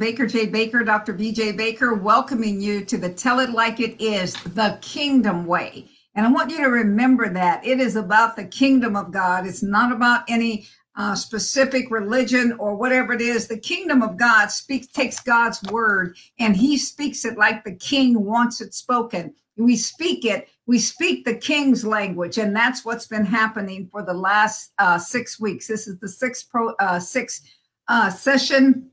Baker J. Baker, Dr. BJ Baker, welcoming you to the Tell It Like It Is, the Kingdom Way. And I want you to remember that it is about the kingdom of God. It's not about any uh, specific religion or whatever it is. The kingdom of God speaks, takes God's word, and He speaks it like the King wants it spoken. We speak it. We speak the King's language, and that's what's been happening for the last uh, six weeks. This is the sixth pro, uh, sixth uh, session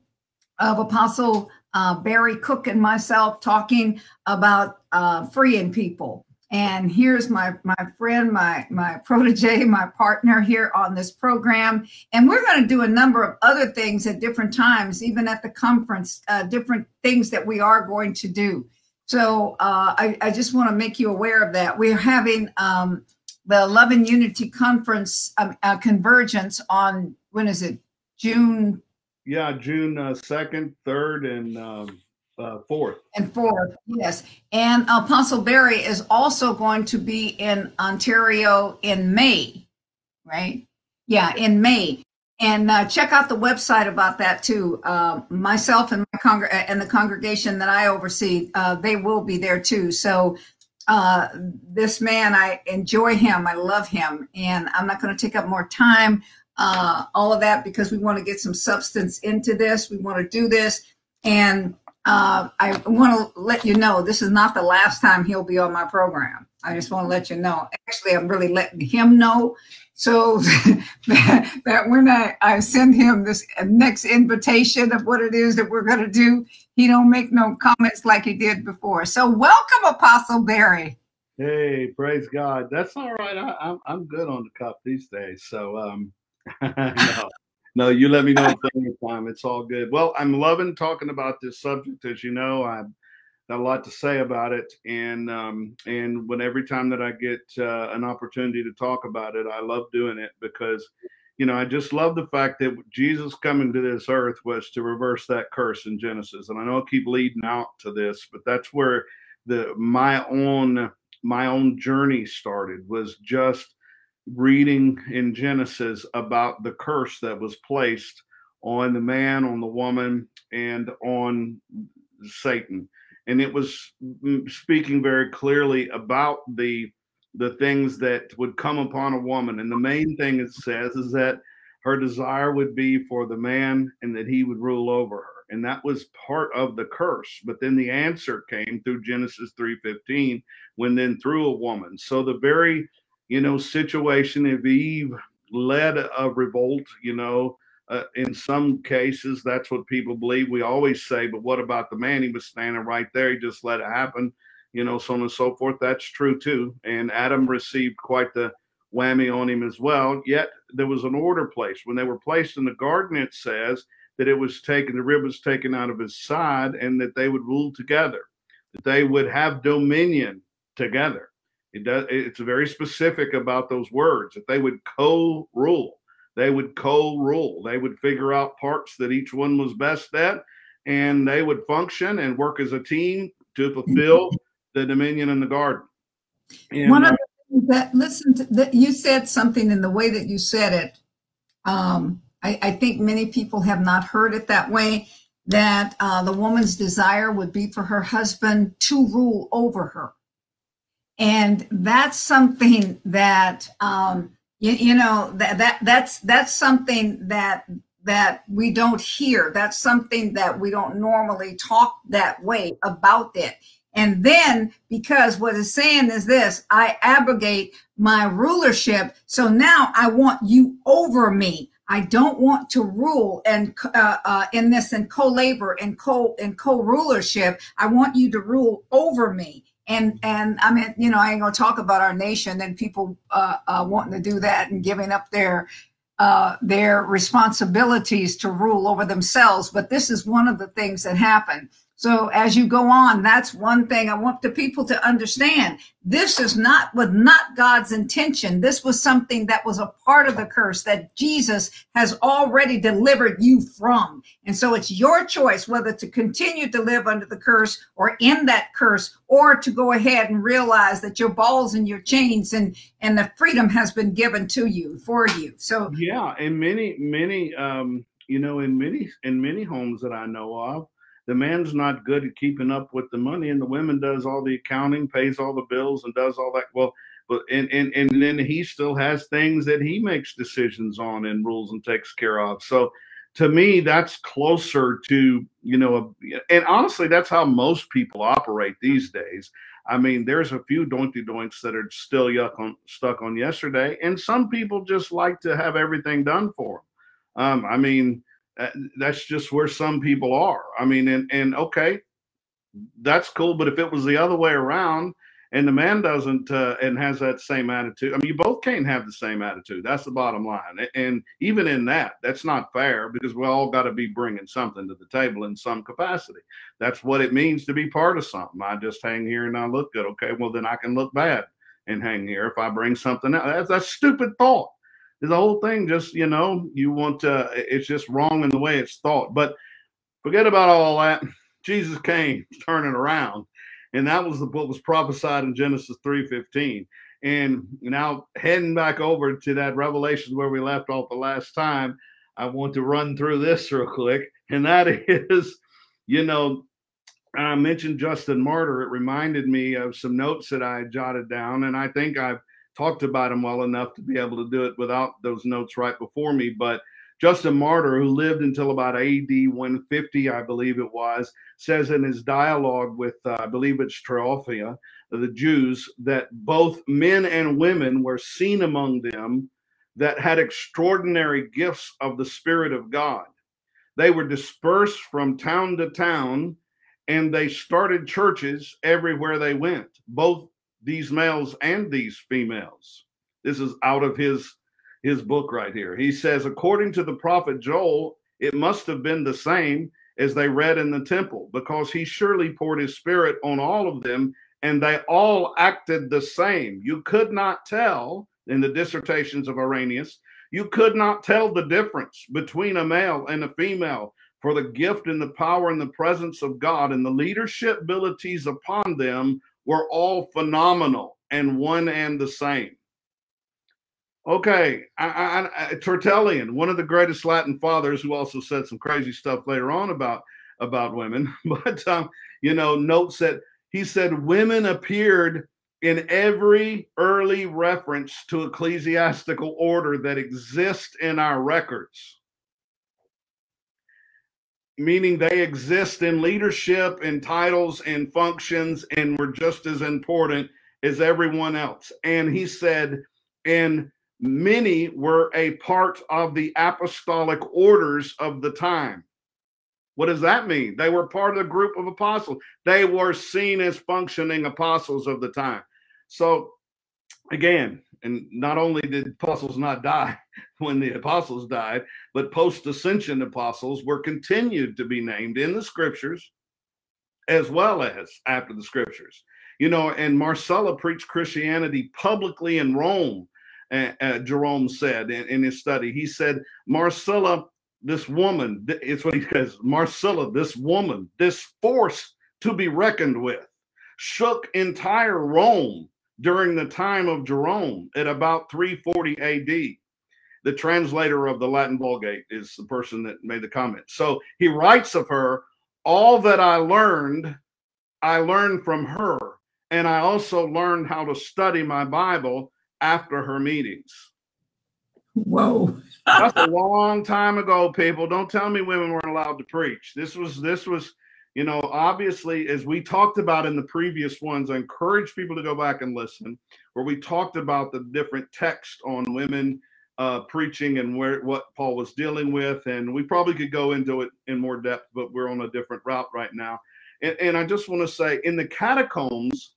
of Apostle uh, Barry Cook and myself talking about uh, freeing people. And here's my my friend, my my protege, my partner here on this program. And we're going to do a number of other things at different times, even at the conference, uh, different things that we are going to do. So uh, I, I, just want to make you aware of that. We're having um, the Love and Unity Conference um, uh, Convergence on when is it? June. Yeah, June uh, second, third, and um, uh, fourth. And fourth, yes. And Apostle Barry is also going to be in Ontario in May, right? Yeah, in May. And uh, check out the website about that too. Uh, myself and my congr- and the congregation that I oversee, uh, they will be there too. So uh, this man, I enjoy him. I love him, and I'm not going to take up more time. Uh, all of that because we want to get some substance into this. We want to do this, and uh, I want to let you know this is not the last time he'll be on my program. I just want to let you know. Actually, I'm really letting him know so that, that when I, I send him this next invitation of what it is that we're going to do, he don't make no comments like he did before. So welcome, Apostle Barry. Hey, praise God. That's all right. I, I'm I'm good on the cuff these days. So um, no, no, you let me know plenty of time. It's all good. Well, I'm loving talking about this subject. As you know, I've got a lot to say about it, and um, and when every time that I get uh, an opportunity to talk about it, I love doing it because, you know, I just love the fact that Jesus coming to this earth was to reverse that curse in Genesis, and I know I keep leading out to this, but that's where the my own my own journey started was just reading in Genesis about the curse that was placed on the man, on the woman, and on Satan. And it was mm, speaking very clearly about the the things that would come upon a woman. And the main thing it says is that her desire would be for the man and that he would rule over her. And that was part of the curse. But then the answer came through Genesis 3:15 when then through a woman. So the very you know, situation if Eve led a revolt, you know, uh, in some cases, that's what people believe. We always say, but what about the man? He was standing right there. He just let it happen, you know, so on and so forth. That's true too. And Adam received quite the whammy on him as well. Yet there was an order placed. When they were placed in the garden, it says that it was taken, the rib was taken out of his side, and that they would rule together, that they would have dominion together. It does. It's very specific about those words that they would co-rule. They would co-rule. They would figure out parts that each one was best at, and they would function and work as a team to fulfill the dominion in the garden. And, one of the that listen to that you said something in the way that you said it. Um, I, I, think many people have not heard it that way. That uh, the woman's desire would be for her husband to rule over her and that's something that um, you, you, know that, that that's that's something that that we don't hear. That's something that we don't normally talk that way about it. And then because what it's saying is this i abrogate my rulership. So now i want you over me. I don't want to rule and uh, uh, in this and co-labor and co and co-rulership. I want you to rule over me and and I mean, you know, I ain't gonna talk about our nation and people uh, uh, wanting to do that and giving up their uh, their responsibilities to rule over themselves. But this is one of the things that happen. So as you go on, that's one thing I want the people to understand. This is not was not God's intention. This was something that was a part of the curse that Jesus has already delivered you from. And so it's your choice whether to continue to live under the curse or in that curse or to go ahead and realize that your balls and your chains and and the freedom has been given to you for you. So yeah, and many many um you know in many in many homes that I know of the man's not good at keeping up with the money, and the woman does all the accounting, pays all the bills, and does all that. Well, but and and and then he still has things that he makes decisions on and rules and takes care of. So to me, that's closer to you know, and honestly, that's how most people operate these days. I mean, there's a few doinky doinks that are still on, stuck on yesterday, and some people just like to have everything done for them. Um, I mean, that's just where some people are. I mean, and and okay, that's cool. But if it was the other way around, and the man doesn't uh, and has that same attitude. I mean, you both can't have the same attitude. That's the bottom line. And even in that, that's not fair because we all got to be bringing something to the table in some capacity. That's what it means to be part of something. I just hang here and I look good. Okay, well then I can look bad and hang here if I bring something out. That's a stupid thought. The whole thing just you know you want to. It's just wrong in the way it's thought. But forget about all that. Jesus came turning around and that was the what was prophesied in Genesis 3:15. And now heading back over to that Revelation where we left off the last time, I want to run through this real quick, and that is, you know, I mentioned Justin Martyr. It reminded me of some notes that I jotted down, and I think I've talked about him well enough to be able to do it without those notes right before me. But Justin Martyr, who lived until about AD 150, I believe it was, says in his dialogue with, uh, I believe it's Tryphaena, the Jews, that both men and women were seen among them that had extraordinary gifts of the Spirit of God. They were dispersed from town to town and they started churches everywhere they went, both these males and these females. This is out of his his book right here. He says, according to the prophet Joel, it must have been the same as they read in the temple, because he surely poured his spirit on all of them, and they all acted the same. You could not tell in the dissertations of Irenaeus, you could not tell the difference between a male and a female, for the gift and the power and the presence of God and the leadership abilities upon them were all phenomenal and one and the same. Okay, I, I, I, Tertullian, one of the greatest Latin fathers, who also said some crazy stuff later on about about women, but um, you know, notes that he said women appeared in every early reference to ecclesiastical order that exists in our records, meaning they exist in leadership, and titles, and functions, and were just as important as everyone else. And he said, and many were a part of the apostolic orders of the time. What does that mean? They were part of the group of apostles. They were seen as functioning apostles of the time. So, again, and not only did apostles not die when the apostles died, but post ascension apostles were continued to be named in the scriptures as well as after the scriptures. You know, and Marcella preached Christianity publicly in Rome uh, uh, Jerome said in, in, his study. He said, Marcella, this woman, it's what he says, Marcella, this woman, this force to be reckoned with, shook entire Rome during the time of Jerome at about 340 AD. The translator of the Latin Vulgate is the person that made the comment. So he writes of her, all that I learned, I learned from her. And I also learned how to study my Bible after her meetings. Whoa. That's a long time ago, people. Don't tell me women weren't allowed to preach. This was this was, you know, obviously as we talked about in the previous ones, I encourage people to go back and listen, where we talked about the different text on women uh, preaching and where what Paul was dealing with, and we probably could go into it in more depth, but we're on a different route right now. And, and I just want to say, in the catacombs,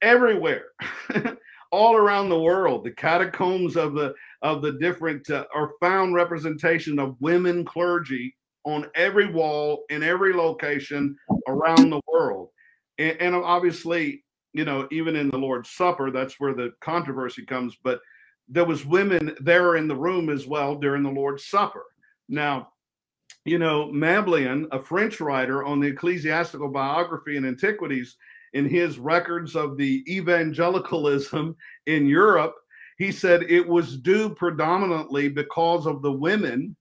everywhere. all around the world. The catacombs of the of the different uh, are found representation of women clergy on every wall in every location around the world. And, and obviously, you know, even in the Lord's Supper, that's where the controversy comes. But there was women there in the room as well during the Lord's Supper. Now, you know, Mabillon, a French writer on the ecclesiastical biography and antiquities, in his records of the evangelicalism in Europe, he said it was due predominantly because of the women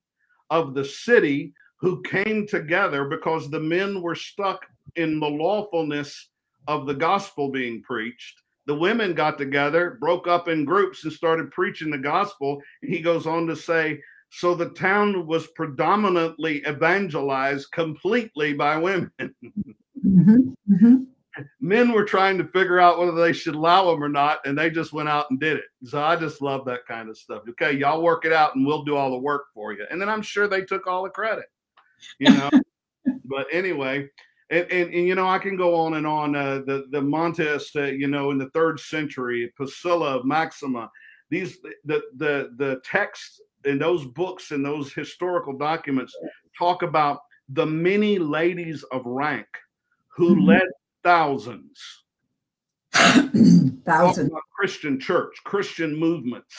of the city who came together because the men were stuck in the lawfulness of the gospel being preached. The women got together, broke up in groups, and started preaching the gospel. And he goes on to say, so the town was predominantly evangelized completely by women. Mm-hmm. Mm-hmm. Men were trying to figure out whether they should allow them or not, and they just went out and did it. So I just love that kind of stuff. Okay, y'all work it out, and we'll do all the work for you. And then I'm sure they took all the credit, you know. but anyway, and, and, and, you know I can go on and on. Uh, the the Montes, uh, you know, in the third century, Priscilla, Maxima, these the the the texts in those books and those historical documents talk about the many ladies of rank who mm-hmm. led thousands. thousands. Christian church, Christian movements.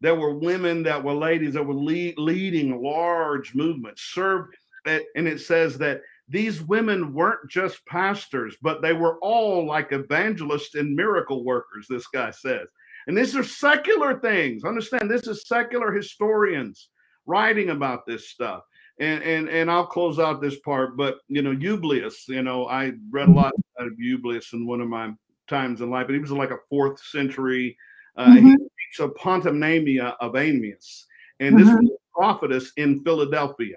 There were women that were ladies that were lead, leading large movements, served, and it says that these women weren't just pastors, but they were all like evangelists and miracle workers, this guy says. And these are secular things. Understand, this is secular historians writing about this stuff. And and and I'll close out this part, but you know, Eusebius, you know, I read a lot out of Eusebius in one of my times in life, but he was like a fourth century. Uh, mm-hmm. He speaks of Pontimaimia of Amius, and this mm-hmm. was a prophetess in Philadelphia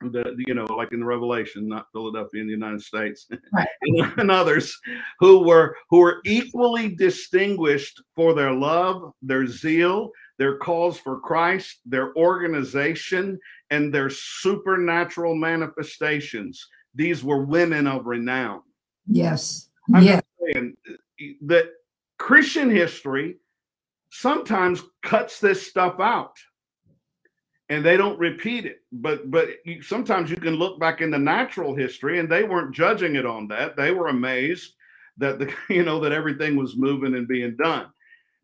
the you know like in the revelation not philadelphia in the united states right. and others who were who were equally distinguished for their love their zeal their calls for christ their organization and their supernatural manifestations. These were women of renown. Yes. I'm yes. saying that christian history sometimes cuts this stuff out and they don't repeat it. But but you, sometimes you can look back in the natural history, and they weren't judging it on that. They were amazed that the you know that everything was moving and being done.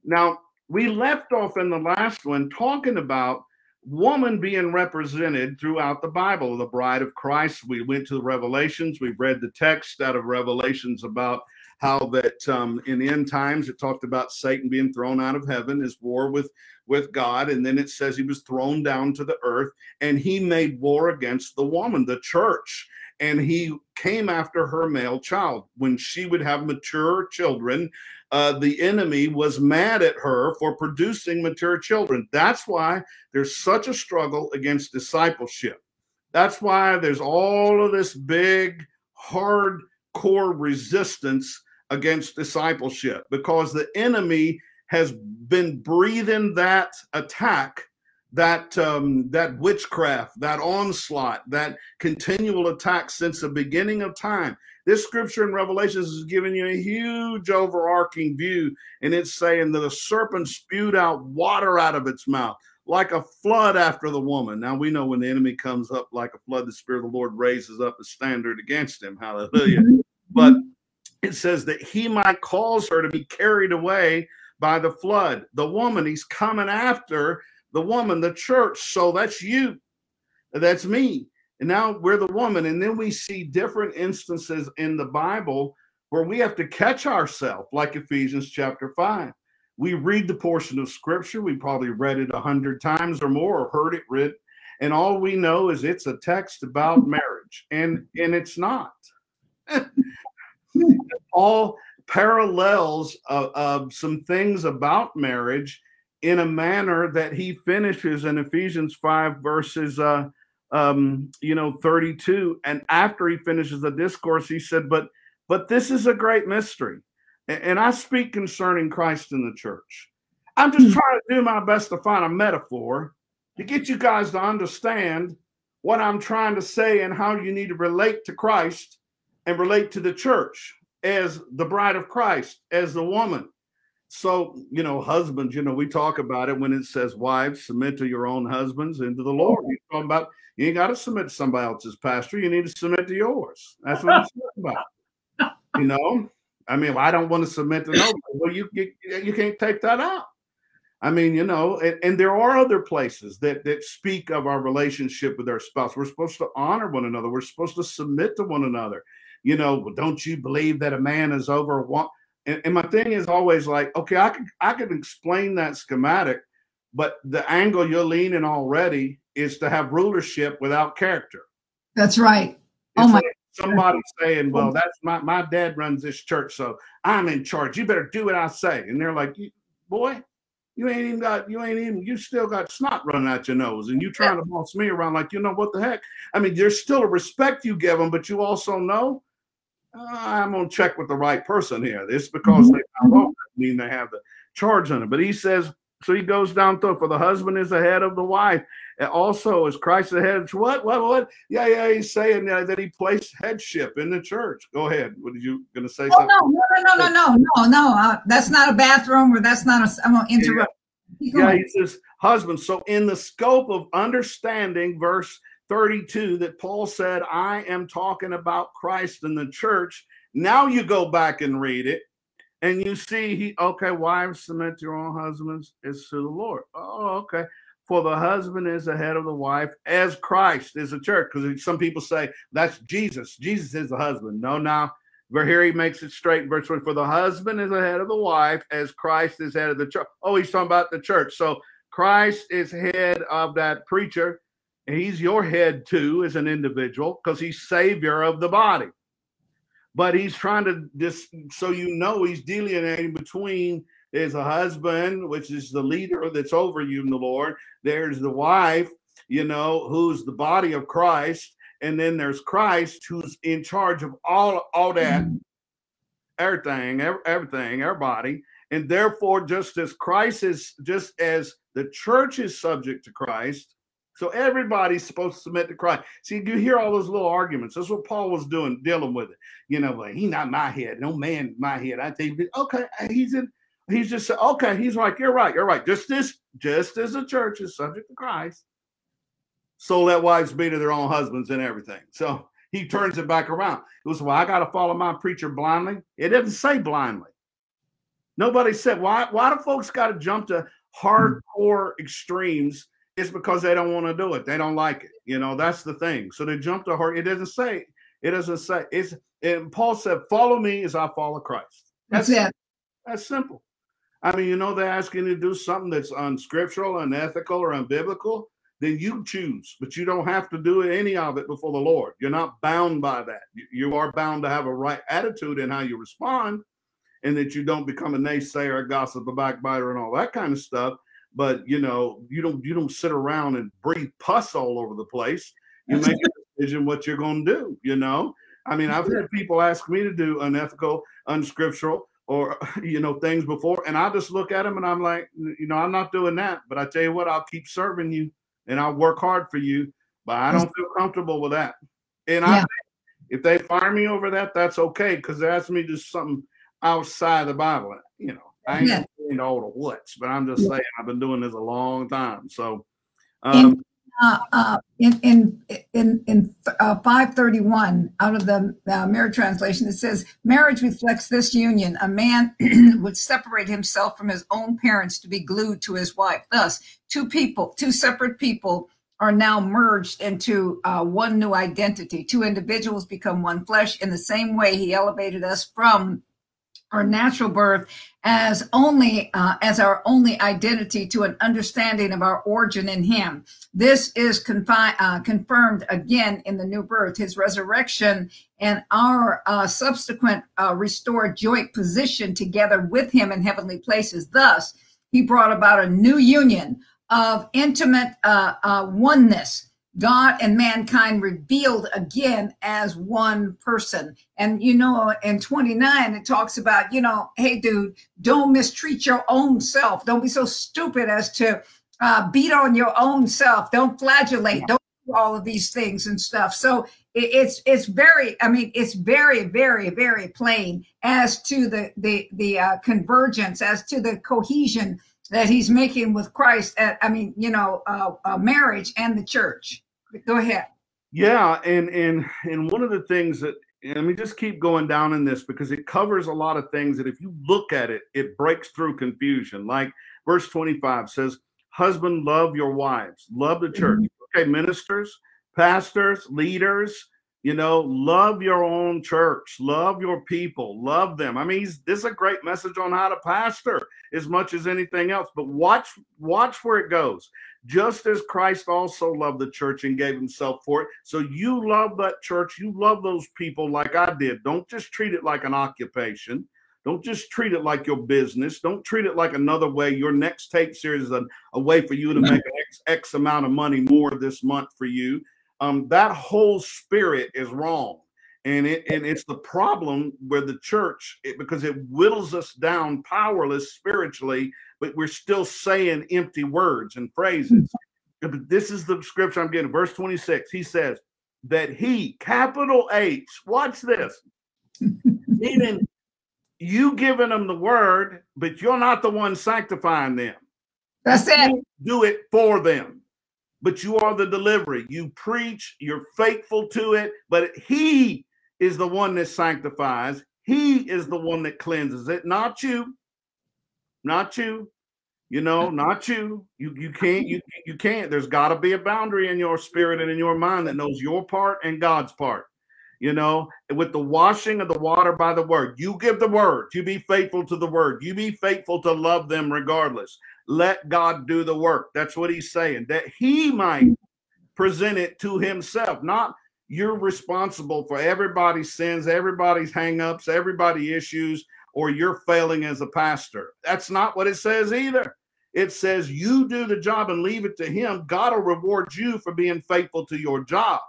Now we left off in the last one talking about woman being represented throughout the Bible, the bride of Christ. We went to the Revelations. We read the text out of Revelations about how that um, in the end times it talked about Satan being thrown out of heaven, his war with with God, and then it says he was thrown down to the earth, and he made war against the woman, the church, and he came after her male child when she would have mature children. Uh, the enemy was mad at her for producing mature children. That's why there's such a struggle against discipleship. That's why there's all of this big, hardcore resistance against discipleship because the enemy has been breathing that attack that um, that witchcraft, that onslaught, that continual attack since the beginning of time. This scripture in Revelations is giving you a huge overarching view, and it's saying that the serpent spewed out water out of its mouth like a flood after the woman. Now we know when the enemy comes up like a flood, the Spirit of the Lord raises up a standard against him. Hallelujah. Mm-hmm. But it says that he might cause her to be carried away by the flood. The woman, he's coming after the woman, the church. So that's you. That's me. And now we're the woman. And then we see different instances in the Bible where we have to catch ourselves, like Ephesians chapter 5. We read the portion of scripture. We probably read it a hundred times or more or heard it read. And all we know is it's a text about marriage. And and it's not. all parallels of, of some things about marriage in a manner that he finishes in Ephesians 5 verses uh, um, you know 32 and after he finishes the discourse he said but but this is a great mystery and, and I speak concerning Christ in the church I'm just hmm. trying to do my best to find a metaphor to get you guys to understand what I'm trying to say and how you need to relate to Christ and relate to the church as the bride of Christ, as the woman. So, you know, husbands, you know, we talk about it when it says wives, submit to your own husbands and to the Lord. You're talking about you ain't got to submit to somebody else's pastor. You need to submit to yours. That's what I'm talking about. You know, I mean, I don't want to submit to nobody. Well, you, you you can't take that out. I mean, you know, and, and, there are other places that that speak of our relationship with our spouse. We're supposed to honor one another. We're supposed to submit to one another you know, well, don't you believe that a man is over one? And, and my thing is always like, okay, I can I can explain that schematic, but the angle you're leaning already is to have rulership without character. That's right. oh my. Like somebody saying, "Well, that's my my dad runs this church, so I'm in charge. You better do what I say." And they're like, "Boy, you ain't even got you ain't even you still got snot running out your nose, and you trying to boss me around like you know what the heck." I mean, there's still a respect you give them, but you also know uh, I'm gonna check with the right person here. It's because mm-hmm. they found off mean they have the charge on it. But he says so he goes down through for the husband is the head of the wife. And also, is Christ the head? What? What? What? Yeah, yeah. He's saying that he placed headship in the church. Go ahead. What are you going to say? Oh, no, no, no, no, no, no, no. Uh, that's not a bathroom, or that's not a. I'm going to interrupt. Yeah, yeah he says husband. So, in the scope of understanding verse 32, that Paul said, "I am talking about Christ and the church." Now you go back and read it and you see he okay wives submit to your own husbands it's to the lord. Oh okay. For the husband is the head of the wife as christ is the church because some people say that's jesus. Jesus is the husband. No now here he makes it straight verse 20 for the husband is the head of the wife as christ is head of the church. Oh he's talking about the church. So christ is head of that preacher he's your head too as an individual because he's savior of the body. But he's trying to just so you know he's delineating between there's a husband which is the leader that's over you in the lord. There's the wife you know who's the body of christ. And then there's christ who's in charge of all all that. Mm-hmm. everything everything everybody and therefore just as christ is just as the church is subject to christ so everybody's supposed to submit to Christ. See, you hear all those little arguments. That's what Paul was doing, dealing with it. You know, like he's not my head. No man my head. I think, okay, he's in. He's just okay. He's like, you're right. You're right. Just this, just as a church is subject to Christ, so let wives be to their own husbands and everything. So he turns it back around. It was, well, I got to follow my preacher blindly. It didn't say blindly. Nobody said why. Why do folks got to jump to hardcore extremes? It's because they don't want to do it. They don't like it. You know, that's the thing. So they jump to her. It doesn't say, it doesn't say, it's, and Paul said, follow me as I follow Christ. That's, that's it. That's simple. I mean, you know, they're asking you to do something that's unscriptural, unethical, or unbiblical. Then you choose, but you don't have to do any of it before the Lord. You're not bound by that. You are bound to have a right attitude in how you respond, and that you don't become a naysayer, a gossip, a backbiter, and all that kind of stuff but you know you don't you don't sit around and breathe pus all over the place. You make a decision what you're going to do you know? I mean i've had people ask me to do unethical unscriptural or you know things before and i just look at them and i'm like you know i'm not doing that but i tell you what i'll keep serving you and i'll work hard for you but i don't feel comfortable with that. And yeah. i if they fire me over that that's okay because they asked me to do something outside the bible you know I ain't yeah. All the what's, but I'm just saying I've been doing this a long time. So, um, in, uh, uh, in in in in uh, 531 out of the uh, Mirror translation, it says, "Marriage reflects this union. A man would separate himself from his own parents to be glued to his wife. Thus, two people, two separate people." Are now merged into uh, one new identity. Two individuals become one flesh. In the same way, he elevated us from our natural birth as only uh, as our only identity to an understanding of our origin in him. This is confi- uh, confirmed again in the new birth. His resurrection and our uh, subsequent uh, restored joint position together with him in heavenly places. Thus he brought about a new union of intimate uh, uh, oneness God and mankind revealed again as one person. And, you know, in 29, it talks about, you know, hey, dude, don't mistreat your own self. Don't be so stupid as to uh, beat on your own self. Don't flagellate. Don't do all of these things and stuff. So it, it's it's very, I mean, it's very, very, very plain as to the the the uh, convergence, as to the cohesion that he's making with Christ. At, I mean, you know, uh, uh marriage and the church. Go ahead. Yeah, and and and one of the things that let me just keep going down in this because it covers a lot of things that if you look at it, it breaks through confusion. Like verse 25 says, Husband, love your wives, love the church. Mm-hmm. Okay, ministers, pastors, leaders, You know, love your own church, love your people, love them. I mean, this is a great message on how to pastor as much as anything else. But watch, watch where it goes. Just as Christ also loved the church and gave himself for it. So you love that church, you love those people like I did. Don't just treat it like an occupation. Don't just treat it like your business. Don't treat it like another way. Your next tape series is a, a way for you to make X, X amount of money more this month for you um, that whole spirit is wrong. And it and it's the problem where the church it, because it whittles us down powerless spiritually, but we're still saying empty words and phrases. But this is the scripture I'm getting. Verse 26. He says that he, capital H, watch this. Meaning you giving them the word, but you're not the one sanctifying them. That's it. You do it for them but you are the delivery. You preach, you're faithful to it, but He is the one that sanctifies. He is the one that cleanses it, not you. Not you. You know, not you. You you can't you you can't. There's got to be a boundary in your spirit and in your mind that knows your part and God's part. You know, with the washing of the water by the word, you give the word. You be faithful to the word. You be faithful to love them regardless. Let God do the work. That's what he's saying, that he might present it to himself, not you're responsible for everybody's sins, everybody's hangups, everybody issues, or you're failing as a pastor. That's not what it says either. It says you do the job and leave it to him. God will reward you for being faithful to your job,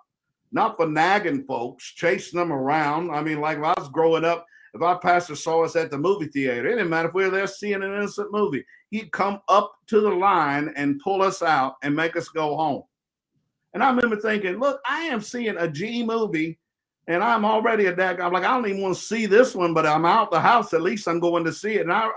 not for nagging folks, chasing them around. I mean, like if I was growing up, if our pastor saw us at the movie theater, it didn't matter if we were there seeing an innocent movie he'd come up to the line and pull us out and make us go home. And I remember thinking, look, I am seeing a G movie and I'm already a dad. I'm like, I don't even want to see this one, but I'm out the house. At least I'm going to see it. And I,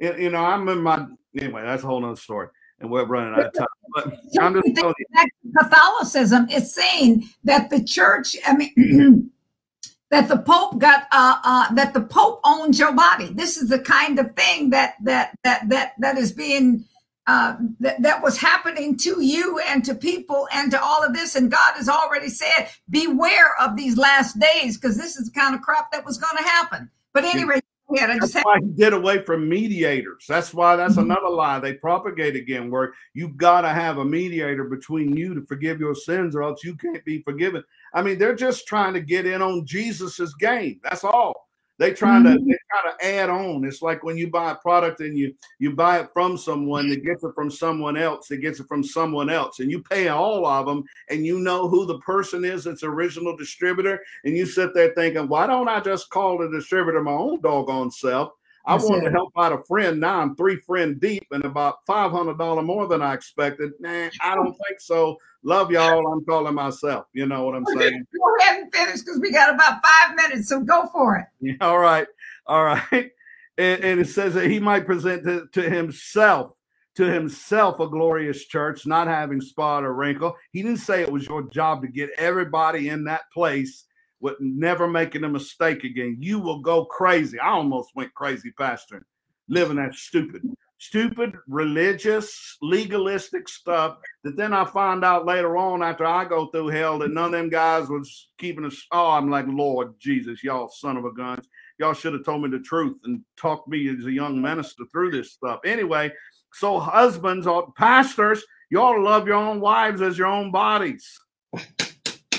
you know, I'm in my, anyway, that's a whole nother story. And we're running out of time. But I'm just telling you. Catholicism is saying that the church, I mean, that the Pope got uh, uh, that the Pope owns your body. This is the kind of thing that that that that that is being uh, that, that was happening to you and to people and to all of this. And God has already said, beware of these last days because this is the kind of crap that was going to happen. But anyway, yeah, that's why he did away from mediators. That's why that's mm-hmm. another lie they propagate again, where you've got to have a mediator between you to forgive your sins, or else you can't be forgiven. I mean, they're just trying to get in on Jesus's game. That's all. They trying mm-hmm. to they try to add on. It's like when you buy a product and you you buy it from someone that gets it from someone else that gets it from someone else, and you pay all of them, and you know who the person is that's original distributor, and you sit there thinking, why don't I just call the distributor my own doggone self? I wanted to help out a friend. Now I'm three friend deep and about five hundred dollar more than I expected. Nah, I don't think so. Love y'all. I'm calling myself. You know what I'm saying? Go ahead and finish because we got about five minutes. So go for it. Yeah, all right, all right. And, and it says that he might present to, to himself to himself a glorious church, not having spot or wrinkle. He didn't say it was your job to get everybody in that place with never making a mistake again. You will go crazy. I almost went crazy pastoring, living that stupid, stupid, religious, legalistic stuff that then I find out later on after I go through hell that none of them guys was keeping us. Oh, I'm like, Lord Jesus, y'all son of a guns. Y'all should have told me the truth and talked me as a young minister through this stuff. Anyway, so husbands or pastors, y'all love your own wives as your own bodies.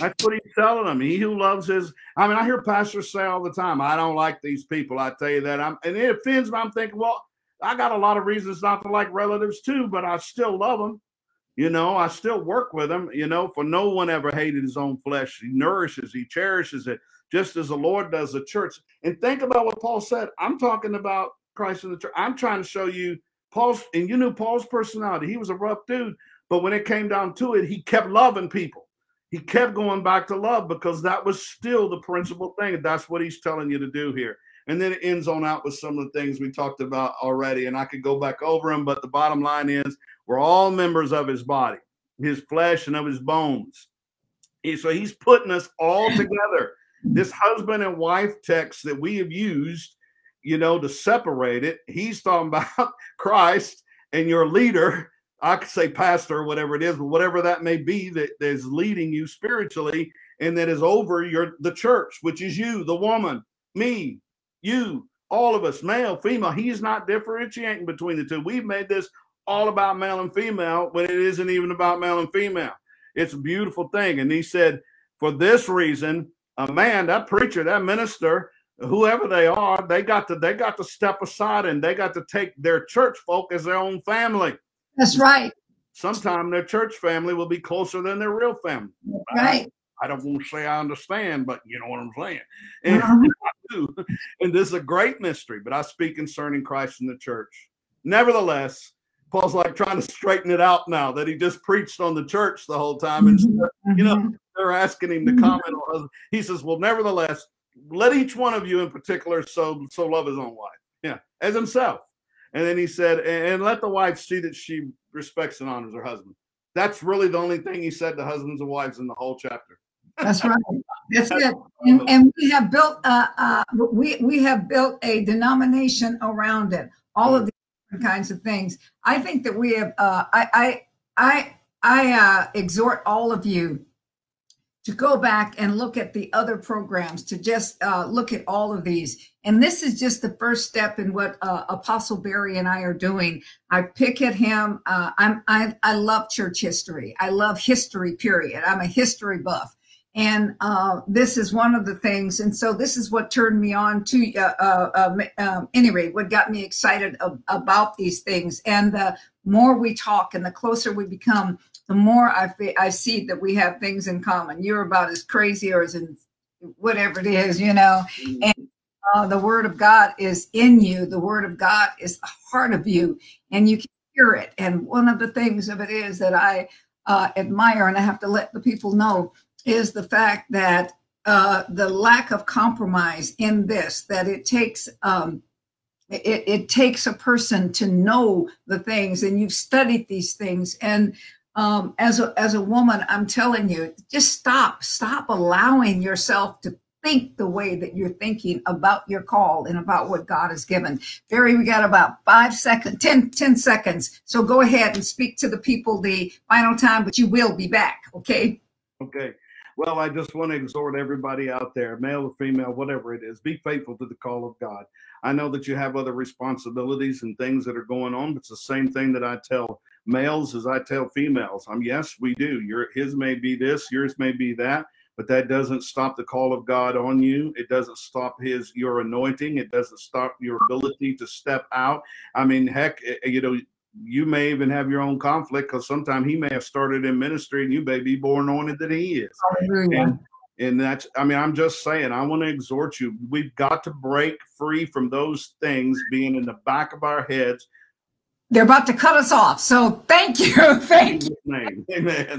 That's what he's telling them. He who loves his. I mean, I hear pastors say all the time, "I don't like these people." I tell you that. I'm, and it offends me. I'm thinking, well, I got a lot of reasons not to like relatives too, but I still love them. You know, I still work with them. You know, for no one ever hated his own flesh. He nourishes, he cherishes it, just as the Lord does the church. And think about what Paul said. I'm talking about Christ in the church. I'm trying to show you Paul's, and you knew Paul's personality. He was a rough dude, but when it came down to it, he kept loving people he kept going back to love because that was still the principal thing. That's what he's telling you to do here. And then it ends on out with some of the things we talked about already. And I could go back over them, but the bottom line is we're all members of his body, his flesh, and of his bones. So he's putting us all together. This husband and wife text that we have used, you know, to separate it, he's talking about Christ and your leader I could say pastor or whatever it is, but whatever that may be that is leading you spiritually, and that is over your the church, which is you, the woman, me, you, all of us, male, female. He's not differentiating between the two. We've made this all about male and female when it isn't even about male and female. It's a beautiful thing. And he said, for this reason, a man, that preacher, that minister, whoever they are, they got to they got to step aside and they got to take their church folk as their own family. That's right. Sometime their church family will be closer than their real family. Right. I, I don't want to say I understand, but you know what I'm saying. And, Uh-huh. I do. and this is a great mystery, but I speak concerning Christ in the church. Nevertheless, Paul's like trying to straighten it out now that he just preached on the church the whole time. And you know, Mhm. they're asking him to Mhm. comment on he says, Well, nevertheless, let each one of you in particular so so love his own wife. Yeah, as himself. And then he said, and, let the wife see that she respects and honors her husband. That's really the only thing he said to husbands and wives in the whole chapter. That's right. That's it. And, and we have built, uh, uh, we, we have built a denomination around it. All of these kinds of things. I think that we have, uh, I, I, I, I, uh, exhort all of you to go back and look at the other programs, to just, uh, look at all of these. And this is just the first step in what, uh, Apostle Barry and I are doing. I pick at him. Uh, I'm, I, I love church history. I love history, period. I'm a history buff and uh, this is one of the things and so this is what turned me on to uh, uh, um, um, anyway what got me excited ab- about these things and the more we talk and the closer we become the more I, I see that we have things in common you're about as crazy or as in whatever it is you know uh, the word of god is in you. The word of god is the heart of you and you can hear it. And one of the things of it is that i uh, admire and i have to let the people know is the fact that uh, the lack of compromise in this that it takes um, it, it takes a person to know the things and you've studied these things. And um, as a as a woman i'm telling you just stop stop allowing yourself to think the way that you're thinking about your call and about what god has given barry we got about five seconds 10 10 seconds so go ahead and speak to the people the final time but you will be back okay Okay. Well, I just want to exhort everybody out there, male or female, whatever it is, be faithful to the call of God. I know that you have other responsibilities and things that are going on, but it's the same thing that I tell males as I tell females. I'm yes, we do. Your his may be this, yours may be that, but that doesn't stop the call of God on you. It doesn't stop his your anointing. It doesn't stop your ability to step out. I mean, heck, eh, you know, you may even have your own conflict because sometimes he may have started in ministry and you may be more anointed than he is. And, and that's, I mean, I'm just saying, I want to exhort you. We've got to break free from those things being in the back of our heads. They're about to cut us off. So thank you. Thank you. Name. Amen.